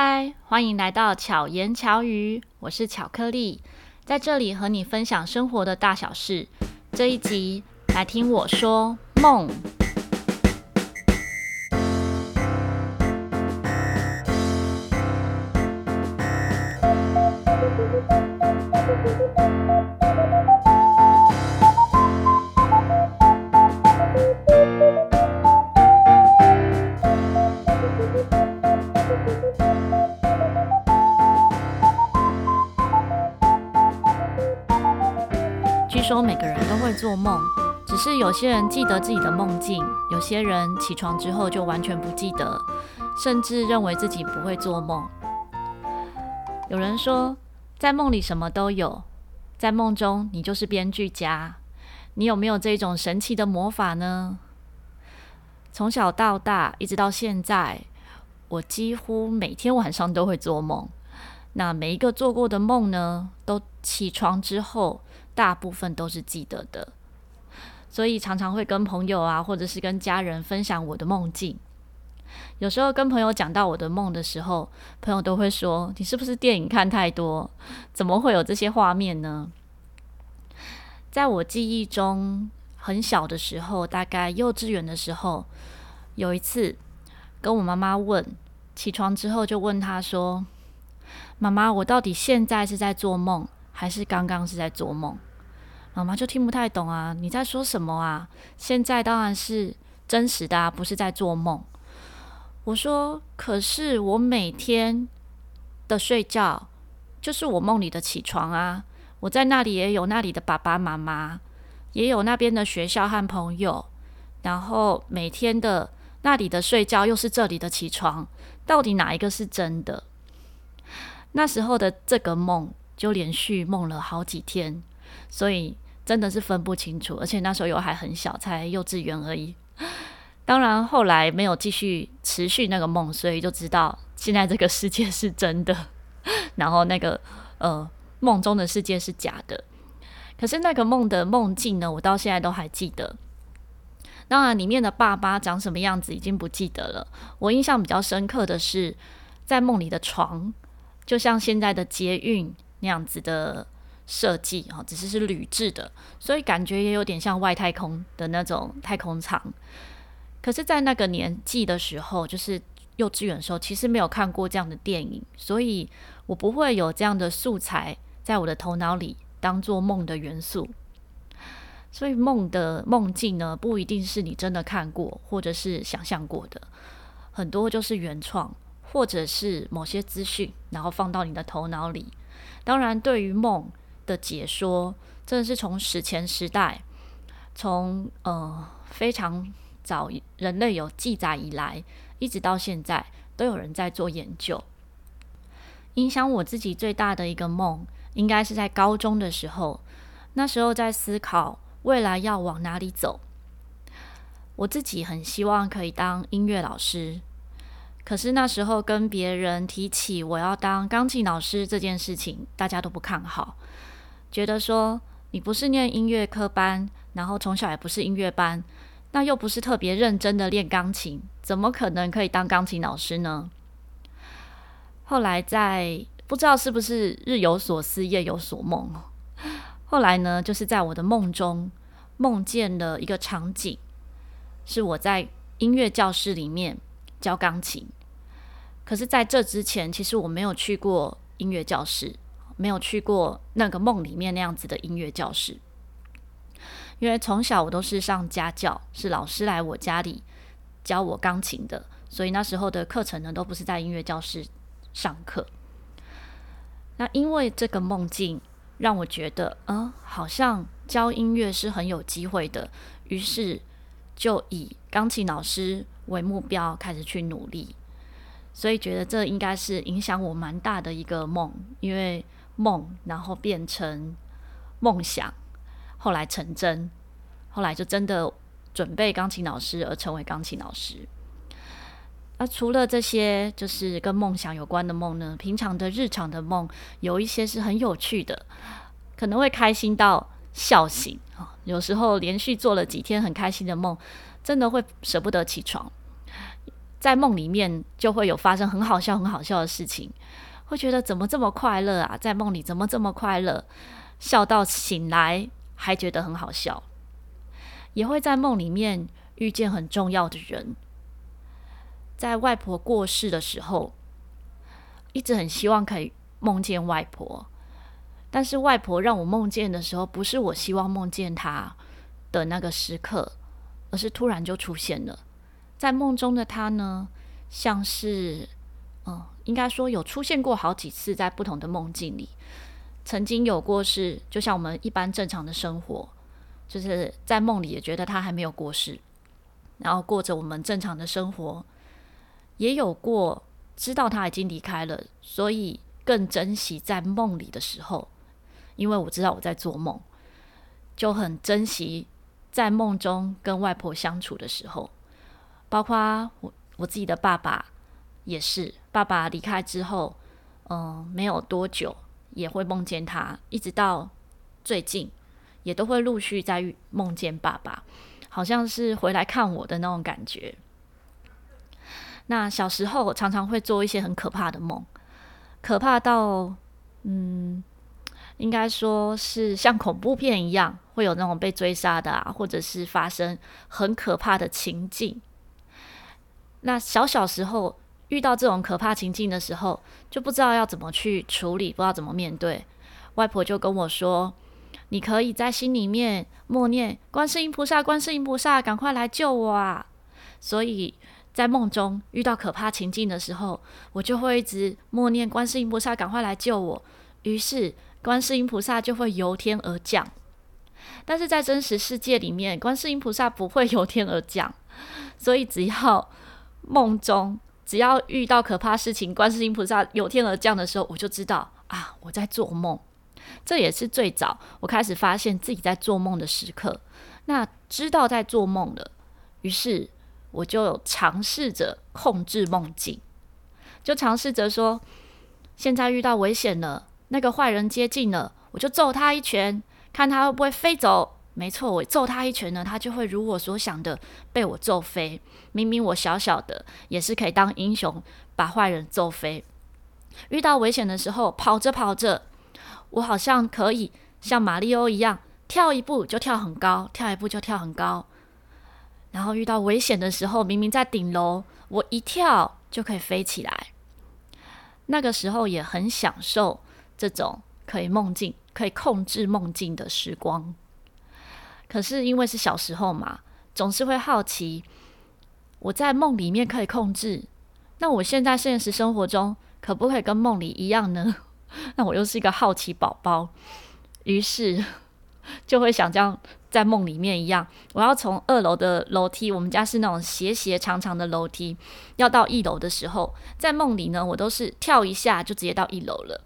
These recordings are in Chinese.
嗨，欢迎来到巧言巧语，我是巧克力，在这里和你分享生活的大小事。这一集来听我说梦。说每个人都会做梦，只是有些人记得自己的梦境，有些人起床之后就完全不记得，甚至认为自己不会做梦。有人说，在梦里什么都有，在梦中你就是编剧家。你有没有这种神奇的魔法呢？从小到大，一直到现在，我几乎每天晚上都会做梦。那每一个做过的梦呢，都起床之后，大部分都是记得的，所以常常会跟朋友啊，或者是跟家人分享我的梦境。有时候跟朋友讲到我的梦的时候，朋友都会说：“你是不是电影看太多？怎么会有这些画面呢？”在我记忆中，很小的时候，大概幼稚园的时候，有一次跟我妈妈问，起床之后就问她说：“妈妈，我到底现在是在做梦，还是刚刚是在做梦？”妈妈就听不太懂啊，你在说什么啊？现在当然是真实的啊，不是在做梦。我说，可是我每天的睡觉就是我梦里的起床啊，我在那里也有那里的爸爸妈妈，也有那边的学校和朋友，然后每天的那里的睡觉又是这里的起床，到底哪一个是真的？那时候的这个梦就连续梦了好几天，所以。真的是分不清楚，而且那时候又还很小，才幼稚园而已。当然后来没有继续持续那个梦，所以就知道现在这个世界是真的，然后那个呃梦中的世界是假的。可是那个梦的梦境呢，我到现在都还记得。当然里面的爸爸长什么样子已经不记得了。我印象比较深刻的是，在梦里的床就像现在的捷运那样子的。设计哈，只是是铝制的，所以感觉也有点像外太空的那种太空舱。可是，在那个年纪的时候，就是幼稚园的时候，其实没有看过这样的电影，所以我不会有这样的素材在我的头脑里当做梦的元素。所以，梦的梦境呢，不一定是你真的看过或者是想象过的，很多就是原创，或者是某些资讯，然后放到你的头脑里。当然，对于梦。的解说真的是从史前时代，从呃非常早人类有记载以来，一直到现在都有人在做研究。影响我自己最大的一个梦，应该是在高中的时候，那时候在思考未来要往哪里走。我自己很希望可以当音乐老师，可是那时候跟别人提起我要当钢琴老师这件事情，大家都不看好。觉得说你不是念音乐科班，然后从小也不是音乐班，那又不是特别认真的练钢琴，怎么可能可以当钢琴老师呢？后来在不知道是不是日有所思夜有所梦，后来呢，就是在我的梦中梦见了一个场景，是我在音乐教室里面教钢琴，可是在这之前，其实我没有去过音乐教室。没有去过那个梦里面那样子的音乐教室，因为从小我都是上家教，是老师来我家里教我钢琴的，所以那时候的课程呢，都不是在音乐教室上课。那因为这个梦境让我觉得，嗯，好像教音乐是很有机会的，于是就以钢琴老师为目标开始去努力，所以觉得这应该是影响我蛮大的一个梦，因为。梦，然后变成梦想，后来成真，后来就真的准备钢琴老师而成为钢琴老师。那除了这些，就是跟梦想有关的梦呢？平常的日常的梦，有一些是很有趣的，可能会开心到笑醒啊。有时候连续做了几天很开心的梦，真的会舍不得起床。在梦里面就会有发生很好笑、很好笑的事情，会觉得怎么这么快乐啊？在梦里怎么这么快乐？笑到醒来还觉得很好笑，也会在梦里面遇见很重要的人。在外婆过世的时候，一直很希望可以梦见外婆，但是外婆让我梦见的时候，不是我希望梦见她的那个时刻，而是突然就出现了。在梦中的她呢，像是，应该说有出现过好几次，在不同的梦境里，曾经有过是，就像我们一般正常的生活，就是在梦里也觉得他还没有过世，然后过着我们正常的生活。也有过知道他已经离开了，所以更珍惜在梦里的时候，因为我知道我在做梦，就很珍惜在梦中跟外婆相处的时候。包括我我自己的爸爸也是，爸爸离开之后，嗯，没有多久也会梦见他，一直到最近也都会陆续在梦见爸爸，好像是回来看我的那种感觉。那小时候常常会做一些很可怕的梦，可怕到，嗯，应该说是像恐怖片一样，会有那种被追杀的啊，或者是发生很可怕的情境。那小小时候遇到这种可怕情境的时候，就不知道要怎么去处理，不知道怎么面对。外婆就跟我说：“你可以在心里面默念‘观世音菩萨，观世音菩萨，赶快来救我啊！’”所以。在梦中遇到可怕情境的时候，我就会一直默念观世音菩萨赶快来救我。于是观世音菩萨就会由天而降。但是在真实世界里面，观世音菩萨不会由天而降。所以只要梦中只要遇到可怕事情，观世音菩萨由天而降的时候，我就知道啊，我在做梦。这也是最早我开始发现自己在做梦的时刻。那知道在做梦了，于是。我就尝试着控制梦境，就尝试着说：现在遇到危险了，那个坏人接近了，我就揍他一拳，看他会不会飞走。没错，我揍他一拳呢，他就会如我所想的被我揍飞。明明我小小的，也是可以当英雄，把坏人揍飞。遇到危险的时候，跑着跑着，我好像可以像马里欧一样，跳一步就跳很高，跳一步就跳很高。然后遇到危险的时候，明明在顶楼，我一跳就可以飞起来。那个时候也很享受这种可以梦境、可以控制梦境的时光。可是因为是小时候嘛，总是会好奇，我在梦里面可以控制，那我现在现实生活中可不可以跟梦里一样呢？那我又是一个好奇宝宝，于是 就会想这样。在梦里面一样，我要从二楼的楼梯，我们家是那种斜斜长长的楼梯，要到一楼的时候，在梦里呢，我都是跳一下就直接到一楼了。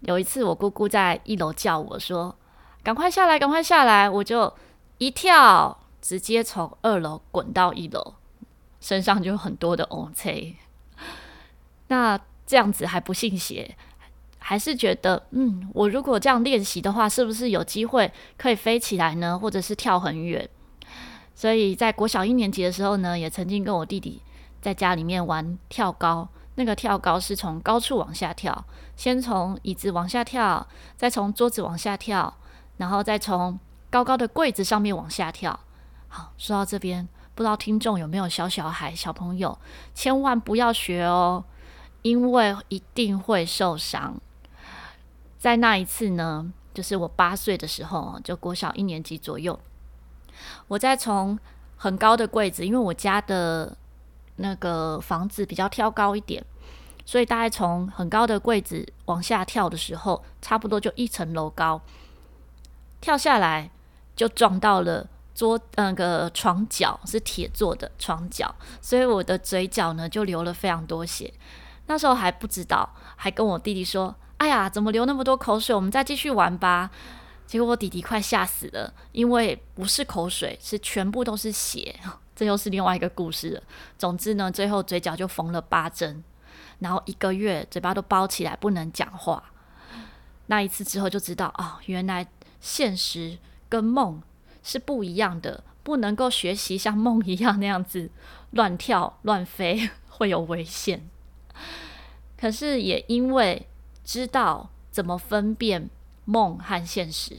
有一次，我姑姑在一楼叫我说：“赶快下来，赶快下来！”我就一跳，直接从二楼滚到一楼，身上就有很多的乌青。那这样子还不信邪。还是觉得，嗯，我如果这样练习的话，是不是有机会可以飞起来呢？或者是跳很远？所以在国小一年级的时候呢，也曾经跟我弟弟在家里面玩跳高。那个跳高是从高处往下跳，先从椅子往下跳，再从桌子往下跳，然后再从高高的柜子上面往下跳。好，说到这边，不知道听众有没有小小孩、小朋友，千万不要学哦，因为一定会受伤。在那一次呢，就是我八岁的时候，就国小一年级左右，我在从很高的柜子，因为我家的那个房子比较挑高一点，所以大概从很高的柜子往下跳的时候，差不多就一层楼高，跳下来就撞到了桌那个床脚，是铁做的床脚，所以我的嘴角呢就流了非常多血。那时候还不知道，还跟我弟弟说。哎呀，怎么流那么多口水？我们再继续玩吧。结果我弟弟快吓死了，因为不是口水，是全部都是血。这又是另外一个故事了。总之呢，最后嘴角就缝了八针，然后一个月嘴巴都包起来，不能讲话。那一次之后就知道，哦，原来现实跟梦是不一样的，不能够学习像梦一样那样子乱跳乱飞，会有危险。可是也因为知道怎么分辨梦和现实，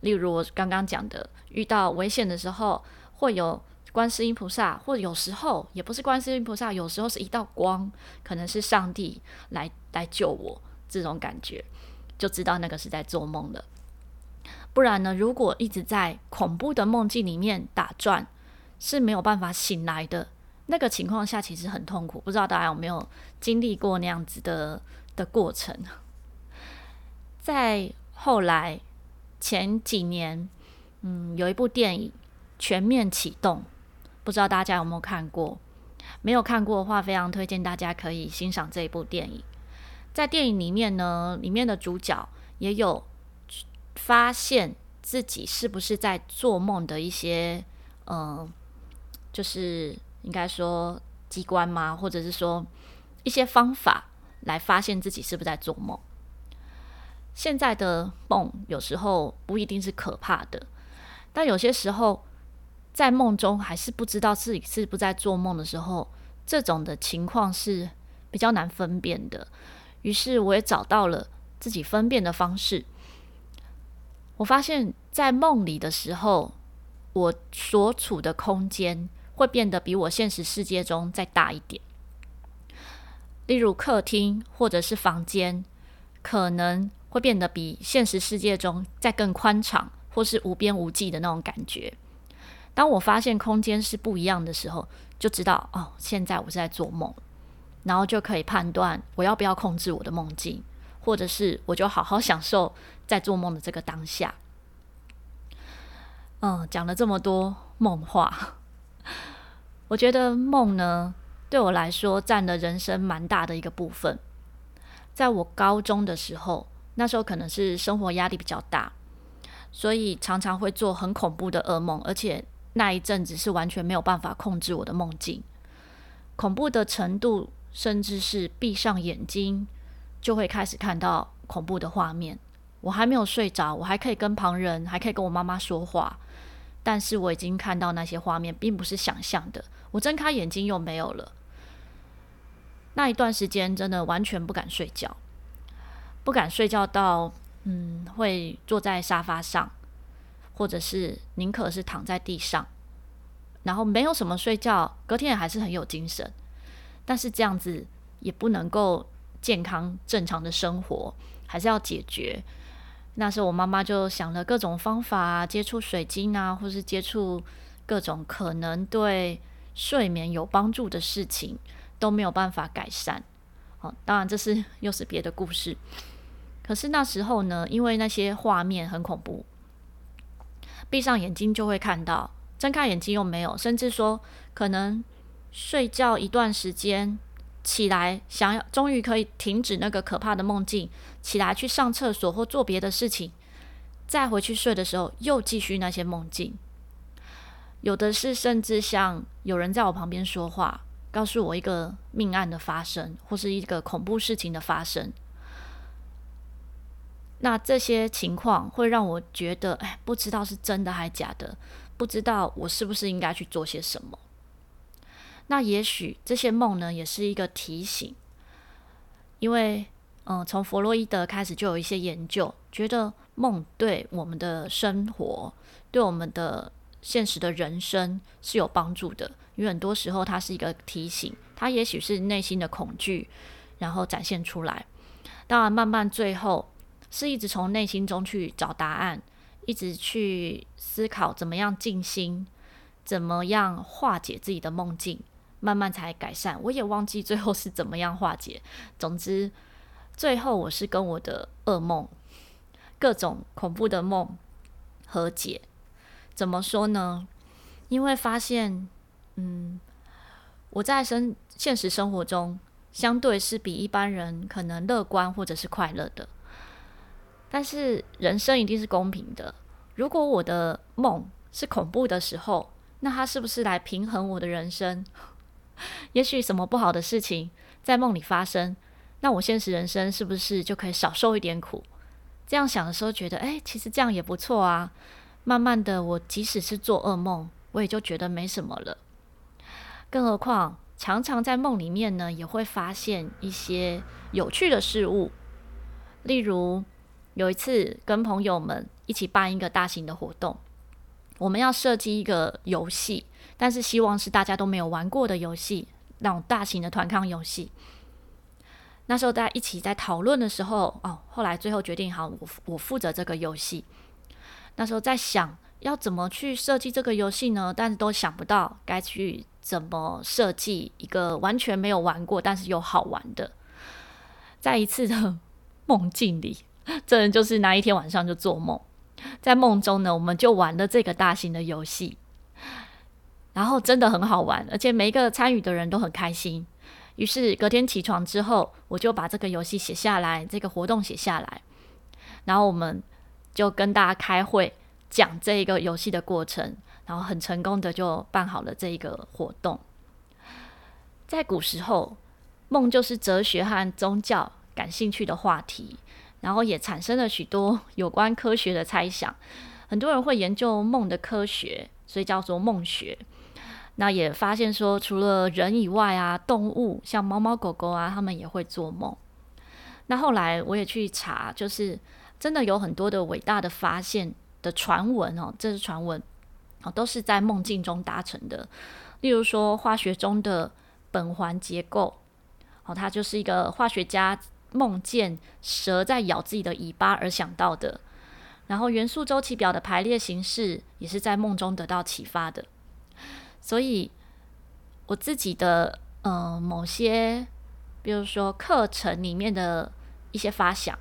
例如我刚刚讲的，遇到危险的时候，会有观世音菩萨，或者有时候也不是观世音菩萨，有时候是一道光，可能是上帝来来救我，这种感觉就知道那个是在做梦了。不然呢，如果一直在恐怖的梦境里面打转，是没有办法醒来的。那个情况下其实很痛苦，不知道大家有没有经历过那样子的的过程？在后来前几年，嗯，有一部电影《全面启动》，不知道大家有没有看过？没有看过的话，非常推荐大家可以欣赏这一部电影。在电影里面呢，里面的主角也有。发现自己是不是在做梦的一些，呃，就是应该说机关吗？或者是说一些方法来发现自己是不是在做梦？现在的梦有时候不一定是可怕的，但有些时候在梦中还是不知道自己是不是在做梦的时候，这种的情况是比较难分辨的。于是我也找到了自己分辨的方式。我发现，在梦里的时候，我所处的空间会变得比我现实世界中再大一点。例如，客厅或者是房间，可能会变得比现实世界中再更宽敞，或是无边无际的那种感觉。当我发现空间是不一样的时候，就知道哦，现在我是在做梦，然后就可以判断我要不要控制我的梦境。或者是我就好好享受在做梦的这个当下。嗯，讲了这么多梦话，我觉得梦呢，对我来说占了人生蛮大的一个部分。在我高中的时候，那时候可能是生活压力比较大，所以常常会做很恐怖的噩梦，而且那一阵子是完全没有办法控制我的梦境，恐怖的程度甚至是闭上眼睛。就会开始看到恐怖的画面。我还没有睡着，我还可以跟旁人，还可以跟我妈妈说话。但是我已经看到那些画面，并不是想象的。我睁开眼睛又没有了。那一段时间真的完全不敢睡觉，不敢睡觉到嗯，会坐在沙发上，或者是宁可是躺在地上，然后没有什么睡觉，隔天也还是很有精神。但是这样子也不能够。健康正常的生活还是要解决。那时候我妈妈就想了各种方法，接触水晶啊，或是接触各种可能对睡眠有帮助的事情，都没有办法改善。哦，当然这是 又是别的故事。可是那时候呢，因为那些画面很恐怖，闭上眼睛就会看到，睁开眼睛又没有，甚至说可能睡觉一段时间。起来，想要终于可以停止那个可怕的梦境，起来去上厕所或做别的事情，再回去睡的时候又继续那些梦境。有的是甚至像有人在我旁边说话，告诉我一个命案的发生或是一个恐怖事情的发生。那这些情况会让我觉得，哎，不知道是真的还假的，不知道我是不是应该去做些什么。那也许这些梦呢，也是一个提醒，因为，嗯、从弗洛伊德开始就有一些研究，觉得梦对我们的生活、对我们的现实的人生是有帮助的，因为很多时候它是一个提醒，它也许是内心的恐惧，然后展现出来。当然，慢慢最后是一直从内心中去找答案，一直去思考怎么样静心，怎么样化解自己的梦境。慢慢才改善，我也忘记最后是怎么样化解。总之，最后我是跟我的噩梦、各种恐怖的梦和解。怎么说呢？因为发现，嗯，我在生现实生活中，相对是比一般人可能乐观或者是快乐的。但是人生一定是公平的。如果我的梦是恐怖的时候，那它是不是来平衡我的人生？也许什么不好的事情在梦里发生，那我现实人生是不是就可以少受一点苦？这样想的时候，觉得哎，其实这样也不错啊。慢慢的，我即使是做噩梦，我也就觉得没什么了。更何况，常常在梦里面呢，也会发现一些有趣的事物。例如，有一次跟朋友们一起办一个大型的活动，我们要设计一个游戏，但是希望是大家都没有玩过的游戏，那种大型的团康游戏。那时候大家一起在讨论的时候，哦，后来最后决定好，我我负责这个游戏。那时候在想要怎么去设计这个游戏呢？但是都想不到该去怎么设计一个完全没有玩过，但是又好玩的。在一次的梦境里，这人就是那一天晚上就做梦，在梦中呢，我们就玩了这个大型的游戏，然后真的很好玩，而且每一个参与的人都很开心。于是隔天起床之后，我就把这个游戏写下来，这个活动写下来，然后我们就跟大家开会讲这一个游戏的过程，然后很成功的就办好了这一个活动。在古时候，梦就是哲学和宗教感兴趣的话题，然后也产生了许多有关科学的猜想。很多人会研究梦的科学，所以叫做梦学。那也发现说，除了人以外啊，动物像猫猫狗狗啊，他们也会做梦。那后来我也去查，就是真的有很多的伟大的发现的传闻哦，这是传闻哦，都是在梦境中达成的。例如说，化学中的苯环结构哦，它就是一个化学家梦见蛇在咬自己的尾巴而想到的。然后，元素周期表的排列形式也是在梦中得到启发的。所以，我自己的呃某些，比如说课程里面的一些发想，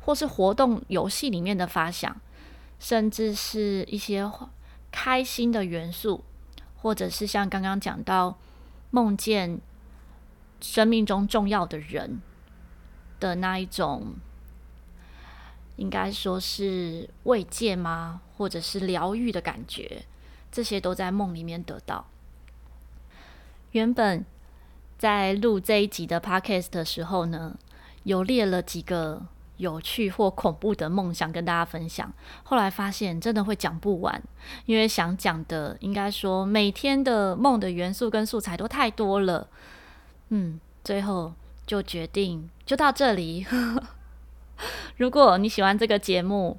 或是活动游戏里面的发想，甚至是一些开心的元素，或者是像刚刚讲到梦见生命中重要的人的那一种，应该说是慰藉吗？或者是疗愈的感觉。这些都在梦里面得到。原本在录这一集的 podcast 的时候呢，有列了几个有趣或恐怖的梦想跟大家分享。后来发现真的会讲不完，因为想讲的应该说每天的梦的元素跟素材都太多了。嗯，最后就决定就到这里。如果你喜欢这个节目，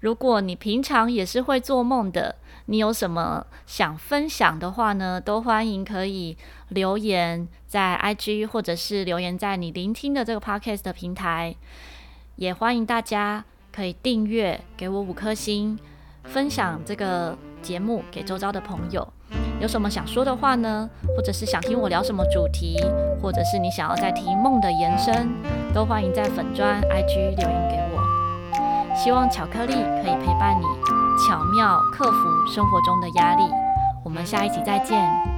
如果你平常也是会做梦的，你有什么想分享的话呢？都欢迎可以留言在 IG，或者是留言在你聆听的这个 Podcast 的平台。也欢迎大家可以订阅，给我五颗星，分享这个节目给周遭的朋友。有什么想说的话呢？或者是想听我聊什么主题，或者是你想要再听梦的延伸，都欢迎在粉砖 IG 留言给我。希望巧克力可以陪伴你，巧妙克服生活中的压力。我们下一集再见。